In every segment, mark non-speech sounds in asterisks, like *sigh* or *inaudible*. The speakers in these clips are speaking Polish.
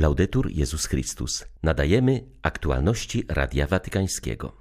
Laudetur Jezus Chrystus. Nadajemy aktualności Radia Watykańskiego.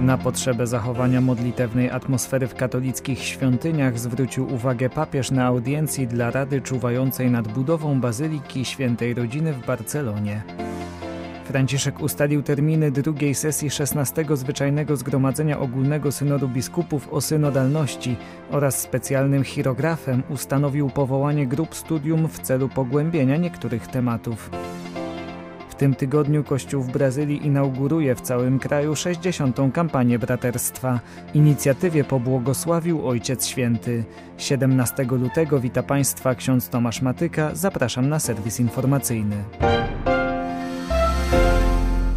Na potrzebę zachowania modlitewnej atmosfery w katolickich świątyniach zwrócił uwagę papież na audiencji dla Rady czuwającej nad budową Bazyliki Świętej Rodziny w Barcelonie. Franciszek ustalił terminy drugiej sesji XVI Zwyczajnego Zgromadzenia Ogólnego Synodu Biskupów o synodalności oraz specjalnym chirografem ustanowił powołanie grup studium w celu pogłębienia niektórych tematów. W tym tygodniu Kościół w Brazylii inauguruje w całym kraju 60. kampanię braterstwa. Inicjatywie pobłogosławił Ojciec Święty. 17 lutego wita Państwa ksiądz Tomasz Matyka. Zapraszam na serwis informacyjny.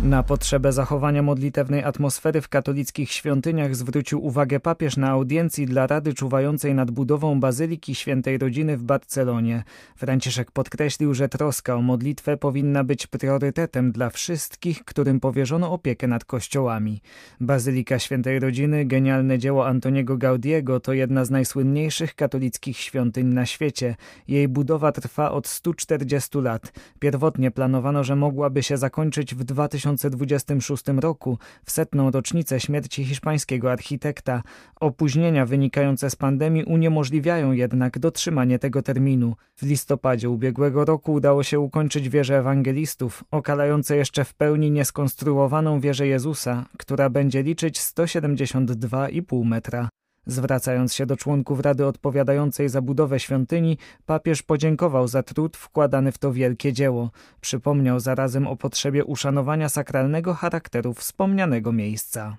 Na potrzebę zachowania modlitewnej atmosfery w katolickich świątyniach zwrócił uwagę papież na audiencji dla Rady czuwającej nad budową Bazyliki Świętej Rodziny w Barcelonie. Franciszek podkreślił, że troska o modlitwę powinna być priorytetem dla wszystkich, którym powierzono opiekę nad kościołami. Bazylika Świętej Rodziny, genialne dzieło Antoniego Gaudiego, to jedna z najsłynniejszych katolickich świątyń na świecie. Jej budowa trwa od 140 lat. Pierwotnie planowano, że mogłaby się zakończyć w 2000 2026 roku, w setną rocznicę śmierci hiszpańskiego architekta. Opóźnienia wynikające z pandemii uniemożliwiają jednak dotrzymanie tego terminu. W listopadzie ubiegłego roku udało się ukończyć wieżę ewangelistów, okalające jeszcze w pełni nieskonstruowaną wieżę Jezusa, która będzie liczyć 172,5 metra. Zwracając się do członków Rady odpowiadającej za budowę świątyni, papież podziękował za trud wkładany w to wielkie dzieło. Przypomniał zarazem o potrzebie uszanowania sakralnego charakteru wspomnianego miejsca.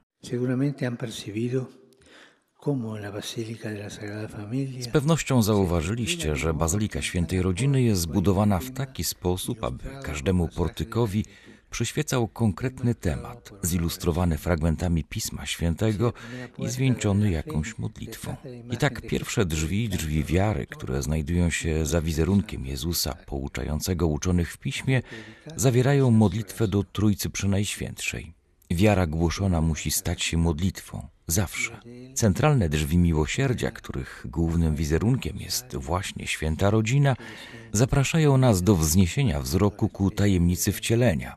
Z pewnością zauważyliście, że Bazylika Świętej Rodziny jest zbudowana w taki sposób, aby każdemu portykowi przyświecał konkretny temat, zilustrowany fragmentami Pisma Świętego i zwieńczony jakąś modlitwą. I tak pierwsze drzwi, drzwi wiary, które znajdują się za wizerunkiem Jezusa pouczającego uczonych w Piśmie, zawierają modlitwę do Trójcy Przenajświętszej. Wiara głoszona musi stać się modlitwą. Zawsze. Centralne drzwi miłosierdzia, których głównym wizerunkiem jest właśnie święta rodzina, zapraszają nas do wzniesienia wzroku ku tajemnicy wcielenia.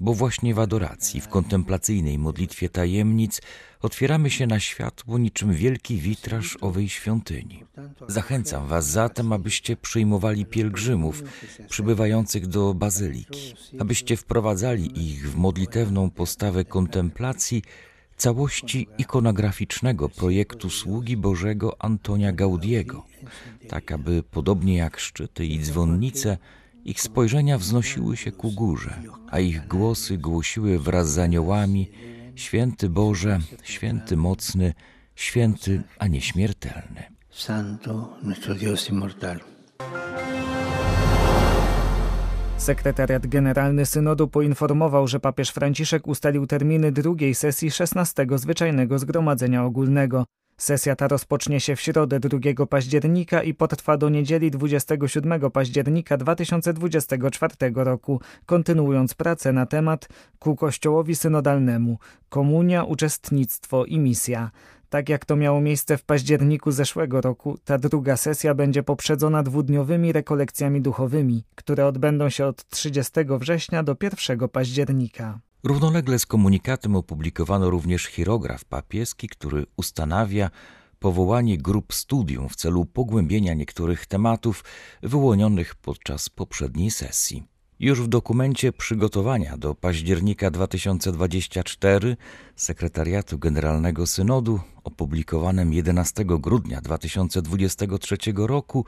Bo właśnie w adoracji, w kontemplacyjnej modlitwie tajemnic otwieramy się na światło niczym wielki witraż owej świątyni. Zachęcam Was zatem, abyście przyjmowali pielgrzymów przybywających do bazyliki, abyście wprowadzali ich w modlitewną postawę kontemplacji całości ikonograficznego projektu sługi Bożego Antonia Gaudiego, tak aby podobnie jak szczyty i dzwonnice, ich spojrzenia wznosiły się ku górze, a ich głosy głosiły wraz z aniołami Święty Boże, Święty Mocny, Święty, a nieśmiertelny. Santo, nuestro Dios inmortal. Sekretariat Generalny Synodu poinformował, że papież Franciszek ustalił terminy drugiej sesji 16 Zwyczajnego Zgromadzenia Ogólnego. Sesja ta rozpocznie się w środę 2 października i potrwa do niedzieli 27 października 2024 roku, kontynuując pracę na temat ku Kościołowi Synodalnemu komunia, uczestnictwo i misja. Tak jak to miało miejsce w październiku zeszłego roku, ta druga sesja będzie poprzedzona dwudniowymi rekolekcjami duchowymi, które odbędą się od 30 września do 1 października. Równolegle z komunikatem opublikowano również chirograf papieski, który ustanawia powołanie grup studium w celu pogłębienia niektórych tematów wyłonionych podczas poprzedniej sesji. Już w dokumencie przygotowania do października 2024 Sekretariatu Generalnego Synodu, opublikowanym 11 grudnia 2023 roku,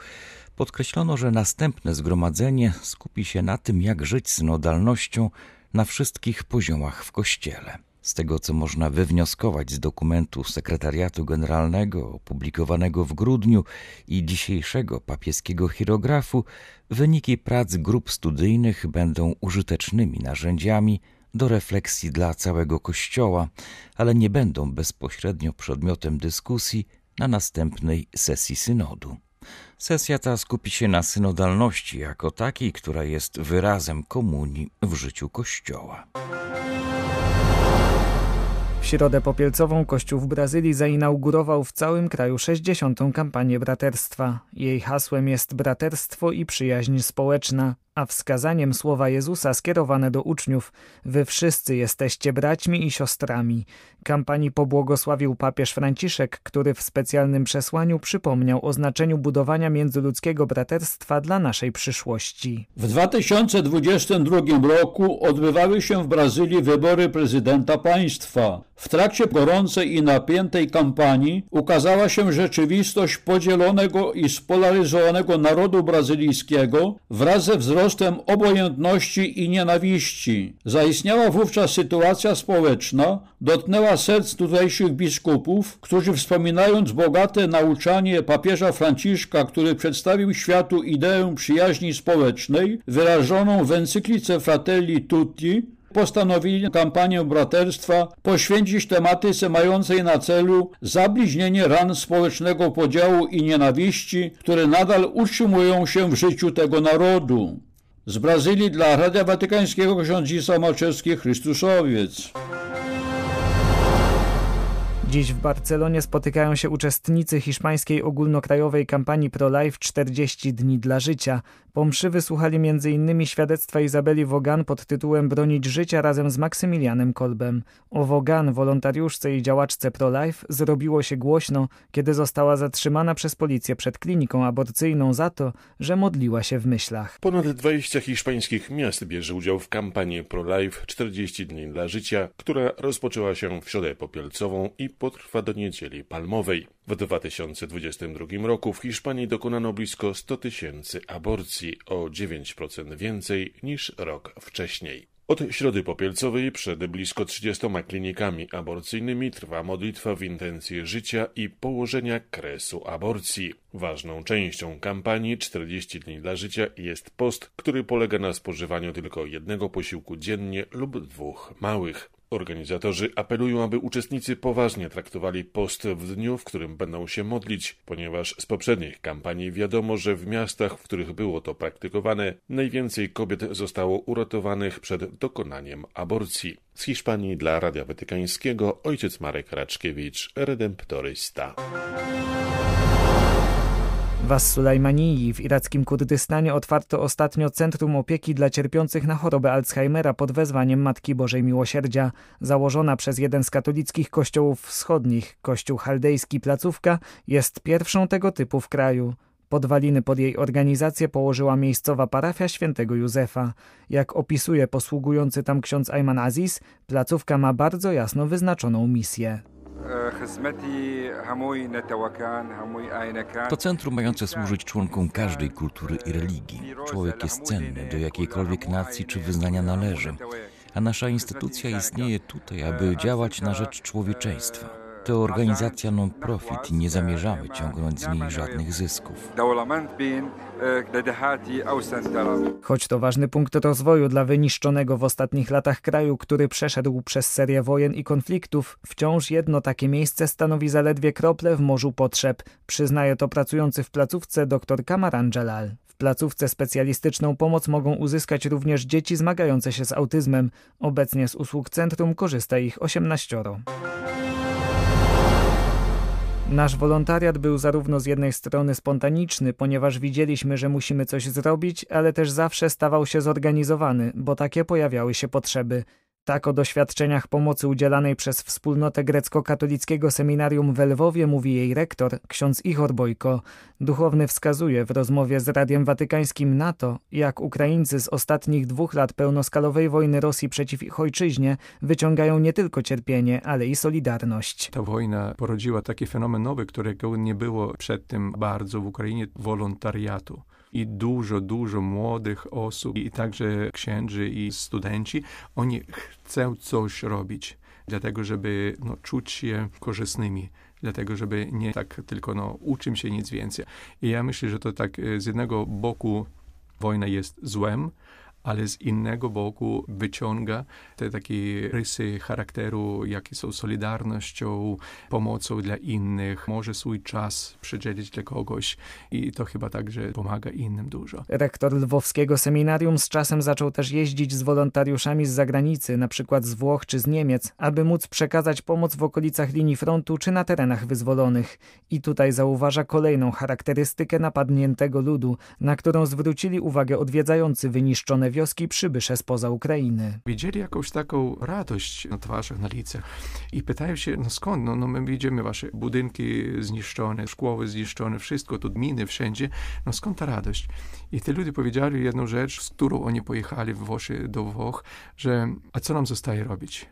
podkreślono, że następne zgromadzenie skupi się na tym, jak żyć synodalnością na wszystkich poziomach w Kościele. Z tego, co można wywnioskować z dokumentu Sekretariatu Generalnego opublikowanego w grudniu i dzisiejszego papieskiego chirografu, wyniki prac grup studyjnych będą użytecznymi narzędziami do refleksji dla całego Kościoła, ale nie będą bezpośrednio przedmiotem dyskusji na następnej sesji synodu. Sesja ta skupi się na synodalności jako takiej, która jest wyrazem komunii w życiu Kościoła. W środę popielcową Kościół w Brazylii zainaugurował w całym kraju 60. kampanię braterstwa. Jej hasłem jest braterstwo i przyjaźń społeczna a wskazaniem słowa Jezusa skierowane do uczniów Wy wszyscy jesteście braćmi i siostrami. Kampanii pobłogosławił papież Franciszek, który w specjalnym przesłaniu przypomniał o znaczeniu budowania międzyludzkiego braterstwa dla naszej przyszłości. W 2022 roku odbywały się w Brazylii wybory prezydenta państwa. W trakcie gorącej i napiętej kampanii ukazała się rzeczywistość podzielonego i spolaryzowanego narodu brazylijskiego wraz ze wzrostem wzrostem obojętności i nienawiści. Zaistniała wówczas sytuacja społeczna, dotknęła serc tutejszych biskupów, którzy wspominając bogate nauczanie papieża Franciszka, który przedstawił światu ideę przyjaźni społecznej, wyrażoną w encyklice Fratelli Tutti, postanowili kampanię braterstwa poświęcić tematyce mającej na celu zabliźnienie ran społecznego podziału i nienawiści, które nadal utrzymują się w życiu tego narodu. Z Brazylii dla Radia Watykańskiego ksiądz Isa Chrystusowiec. Dziś w Barcelonie spotykają się uczestnicy hiszpańskiej ogólnokrajowej kampanii Pro-Life 40 dni dla życia. Po mszy wysłuchali m.in. świadectwa Izabeli Wogan pod tytułem Bronić życia razem z Maksymilianem Kolbem. O Wogan, wolontariuszce i działaczce Pro-Life, zrobiło się głośno, kiedy została zatrzymana przez policję przed kliniką aborcyjną za to, że modliła się w myślach. Ponad 20 hiszpańskich miast bierze udział w kampanii Pro-Life 40 dni dla życia, która rozpoczęła się w środę popielcową i potrwa do niedzieli palmowej. W 2022 roku w Hiszpanii dokonano blisko 100 tysięcy aborcji, o 9% więcej niż rok wcześniej. Od środy popielcowej przed blisko 30 klinikami aborcyjnymi trwa modlitwa w intencji życia i położenia kresu aborcji. Ważną częścią kampanii 40 dni dla życia jest post, który polega na spożywaniu tylko jednego posiłku dziennie lub dwóch małych. Organizatorzy apelują, aby uczestnicy poważnie traktowali post w dniu, w którym będą się modlić, ponieważ z poprzednich kampanii wiadomo, że w miastach, w których było to praktykowane, najwięcej kobiet zostało uratowanych przed dokonaniem aborcji. Z Hiszpanii dla Radia ojciec Marek Raczkiewicz, redemptorysta. W As-Sulajmanii w irackim Kurdystanie otwarto ostatnio Centrum Opieki dla Cierpiących na chorobę Alzheimera pod wezwaniem Matki Bożej Miłosierdzia. Założona przez jeden z katolickich kościołów wschodnich, kościół chaldejski Placówka, jest pierwszą tego typu w kraju. Podwaliny pod jej organizację położyła miejscowa parafia świętego Józefa. Jak opisuje posługujący tam ksiądz Ayman Aziz, placówka ma bardzo jasno wyznaczoną misję. To centrum mające służyć członkom każdej kultury i religii. Człowiek jest cenny, do jakiejkolwiek nacji czy wyznania należy, a nasza instytucja istnieje tutaj, aby działać na rzecz człowieczeństwa. To organizacja non-profit i nie zamierzamy ciągnąć z niej żadnych zysków. Choć to ważny punkt rozwoju dla wyniszczonego w ostatnich latach kraju, który przeszedł przez serię wojen i konfliktów, wciąż jedno takie miejsce stanowi zaledwie krople w morzu potrzeb. Przyznaje to pracujący w placówce dr Kamaran Jalal. W placówce specjalistyczną pomoc mogą uzyskać również dzieci zmagające się z autyzmem. Obecnie z usług centrum korzysta ich 18. Nasz wolontariat był zarówno z jednej strony spontaniczny, ponieważ widzieliśmy, że musimy coś zrobić, ale też zawsze stawał się zorganizowany, bo takie pojawiały się potrzeby. Tak o doświadczeniach pomocy udzielanej przez wspólnotę grecko-katolickiego seminarium w Lwowie mówi jej rektor, ksiądz Ichor Bojko. Duchowny wskazuje w rozmowie z Radiem Watykańskim na to, jak Ukraińcy z ostatnich dwóch lat pełnoskalowej wojny Rosji przeciw ich ojczyźnie wyciągają nie tylko cierpienie, ale i solidarność. Ta wojna porodziła taki fenomen nowy, którego nie było przedtem bardzo w Ukrainie, wolontariatu i dużo, dużo młodych osób i także księży i studenci, oni chcą coś robić, dlatego żeby no, czuć się korzystnymi dlatego żeby nie tak tylko no, uczym się nic więcej. I ja myślę, że to tak e, z jednego boku wojna jest złem, ale z innego boku wyciąga te takie rysy charakteru, jakie są solidarnością, pomocą dla innych, może swój czas przedzielić dla kogoś i to chyba także pomaga innym dużo. Rektor lwowskiego seminarium z czasem zaczął też jeździć z wolontariuszami z zagranicy, na przykład z Włoch czy z Niemiec, aby móc przekazać pomoc w okolicach linii frontu czy na terenach wyzwolonych. I tutaj zauważa kolejną charakterystykę napadniętego ludu, na którą zwrócili uwagę odwiedzający wyniszczone wioski przybysze spoza Ukrainy. Widzieli jakąś taką radość na twarzach, na licach i pytają się, no skąd? No, no my widzimy wasze budynki zniszczone, szkoły zniszczone, wszystko, tu miny wszędzie. No skąd ta radość? I te ludzie powiedzieli jedną rzecz, z którą oni pojechali w Włoszy do Włoch, że a co nam zostaje robić?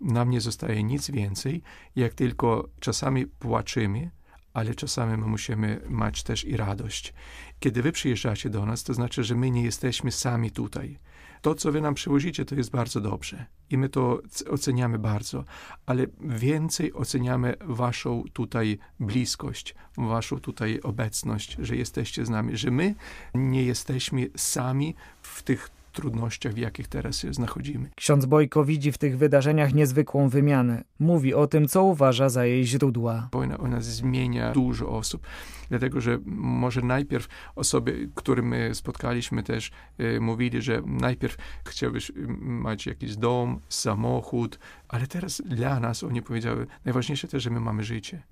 Nam nie zostaje nic więcej, jak tylko czasami płaczymy, ale czasami my musimy mieć też i radość. Kiedy wy przyjeżdżacie do nas, to znaczy, że my nie jesteśmy sami tutaj. To, co wy nam przywozicie, to jest bardzo dobrze i my to oceniamy bardzo, ale więcej oceniamy waszą tutaj bliskość, waszą tutaj obecność, że jesteście z nami, że my nie jesteśmy sami w tych trudnościach, w jakich teraz się znachodzimy. Ksiądz Bojko widzi w tych wydarzeniach niezwykłą wymianę. Mówi o tym, co uważa za jej źródła. Wojna, ona zmienia dużo osób, dlatego że może najpierw osoby, które my spotkaliśmy też e, mówili, że najpierw chciałbyś mieć jakiś dom, samochód, ale teraz dla nas oni powiedziały, najważniejsze też, że my mamy życie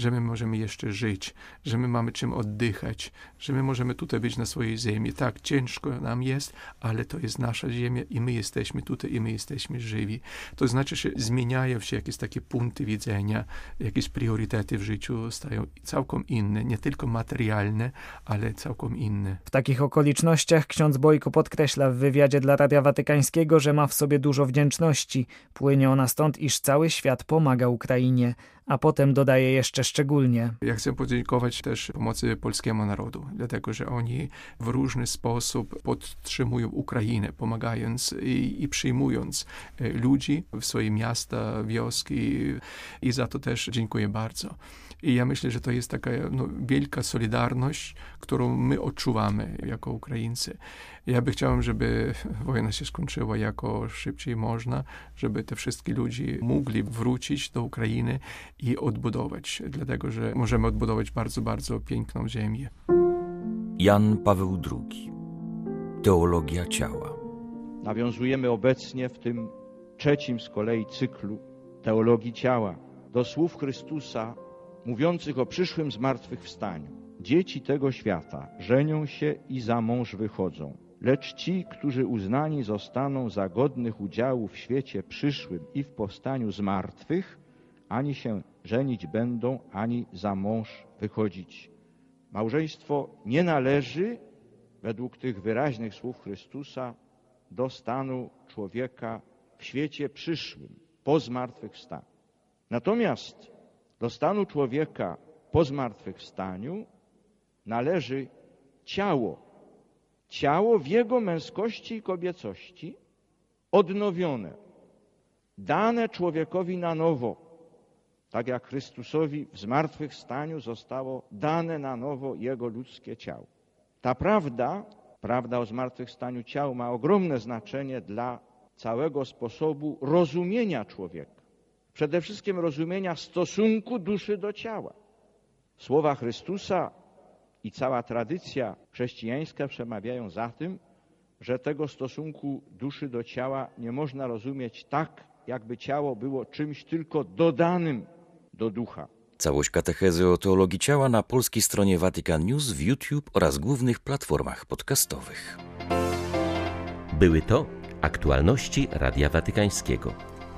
że my możemy jeszcze żyć, że my mamy czym oddychać, że my możemy tutaj być na swojej ziemi. Tak, ciężko nam jest, ale to jest nasza ziemia i my jesteśmy tutaj i my jesteśmy żywi. To znaczy, że zmieniają się jakieś takie punkty widzenia, jakieś priorytety w życiu stają całkiem inne, nie tylko materialne, ale całkiem inne. W takich okolicznościach ksiądz Bojko podkreśla w wywiadzie dla Radia Watykańskiego, że ma w sobie dużo wdzięczności. Płynie ona stąd, iż cały świat pomaga Ukrainie a potem dodaje jeszcze szczególnie. Ja chcę podziękować też pomocy polskiemu narodu, dlatego że oni w różny sposób podtrzymują Ukrainę, pomagając i, i przyjmując e, ludzi w swoje miasta, wioski i za to też dziękuję bardzo. I ja myślę, że to jest taka no, wielka solidarność, którą my odczuwamy jako Ukraińcy. Ja by chciałem, żeby *laughs* wojna się skończyła jako szybciej można, żeby te wszystkie ludzie mogli wrócić do Ukrainy i odbudować, dlatego że możemy odbudować bardzo, bardzo piękną ziemię. Jan Paweł II. Teologia ciała. Nawiązujemy obecnie w tym trzecim z kolei cyklu teologii ciała do słów Chrystusa mówiących o przyszłym zmartwychwstaniu. Dzieci tego świata żenią się i za mąż wychodzą, lecz ci, którzy uznani zostaną za godnych udziału w świecie przyszłym i w powstaniu z martwych, ani się żenić będą, ani za mąż wychodzić. Małżeństwo nie należy, według tych wyraźnych słów Chrystusa, do stanu człowieka w świecie przyszłym, po zmartwychwstaniu. Natomiast do stanu człowieka po zmartwychwstaniu należy ciało. Ciało w jego męskości i kobiecości odnowione, dane człowiekowi na nowo, tak jak Chrystusowi w zmartwychwstaniu zostało dane na nowo jego ludzkie ciało. Ta prawda, prawda o zmartwychwstaniu ciał ma ogromne znaczenie dla całego sposobu rozumienia człowieka przede wszystkim rozumienia stosunku duszy do ciała. Słowa Chrystusa i cała tradycja chrześcijańska przemawiają za tym, że tego stosunku duszy do ciała nie można rozumieć tak, jakby ciało było czymś tylko dodanym do ducha. Całość katechezy o teologii ciała na polskiej stronie Vatican News w YouTube oraz głównych platformach podcastowych. Były to aktualności Radia Watykańskiego.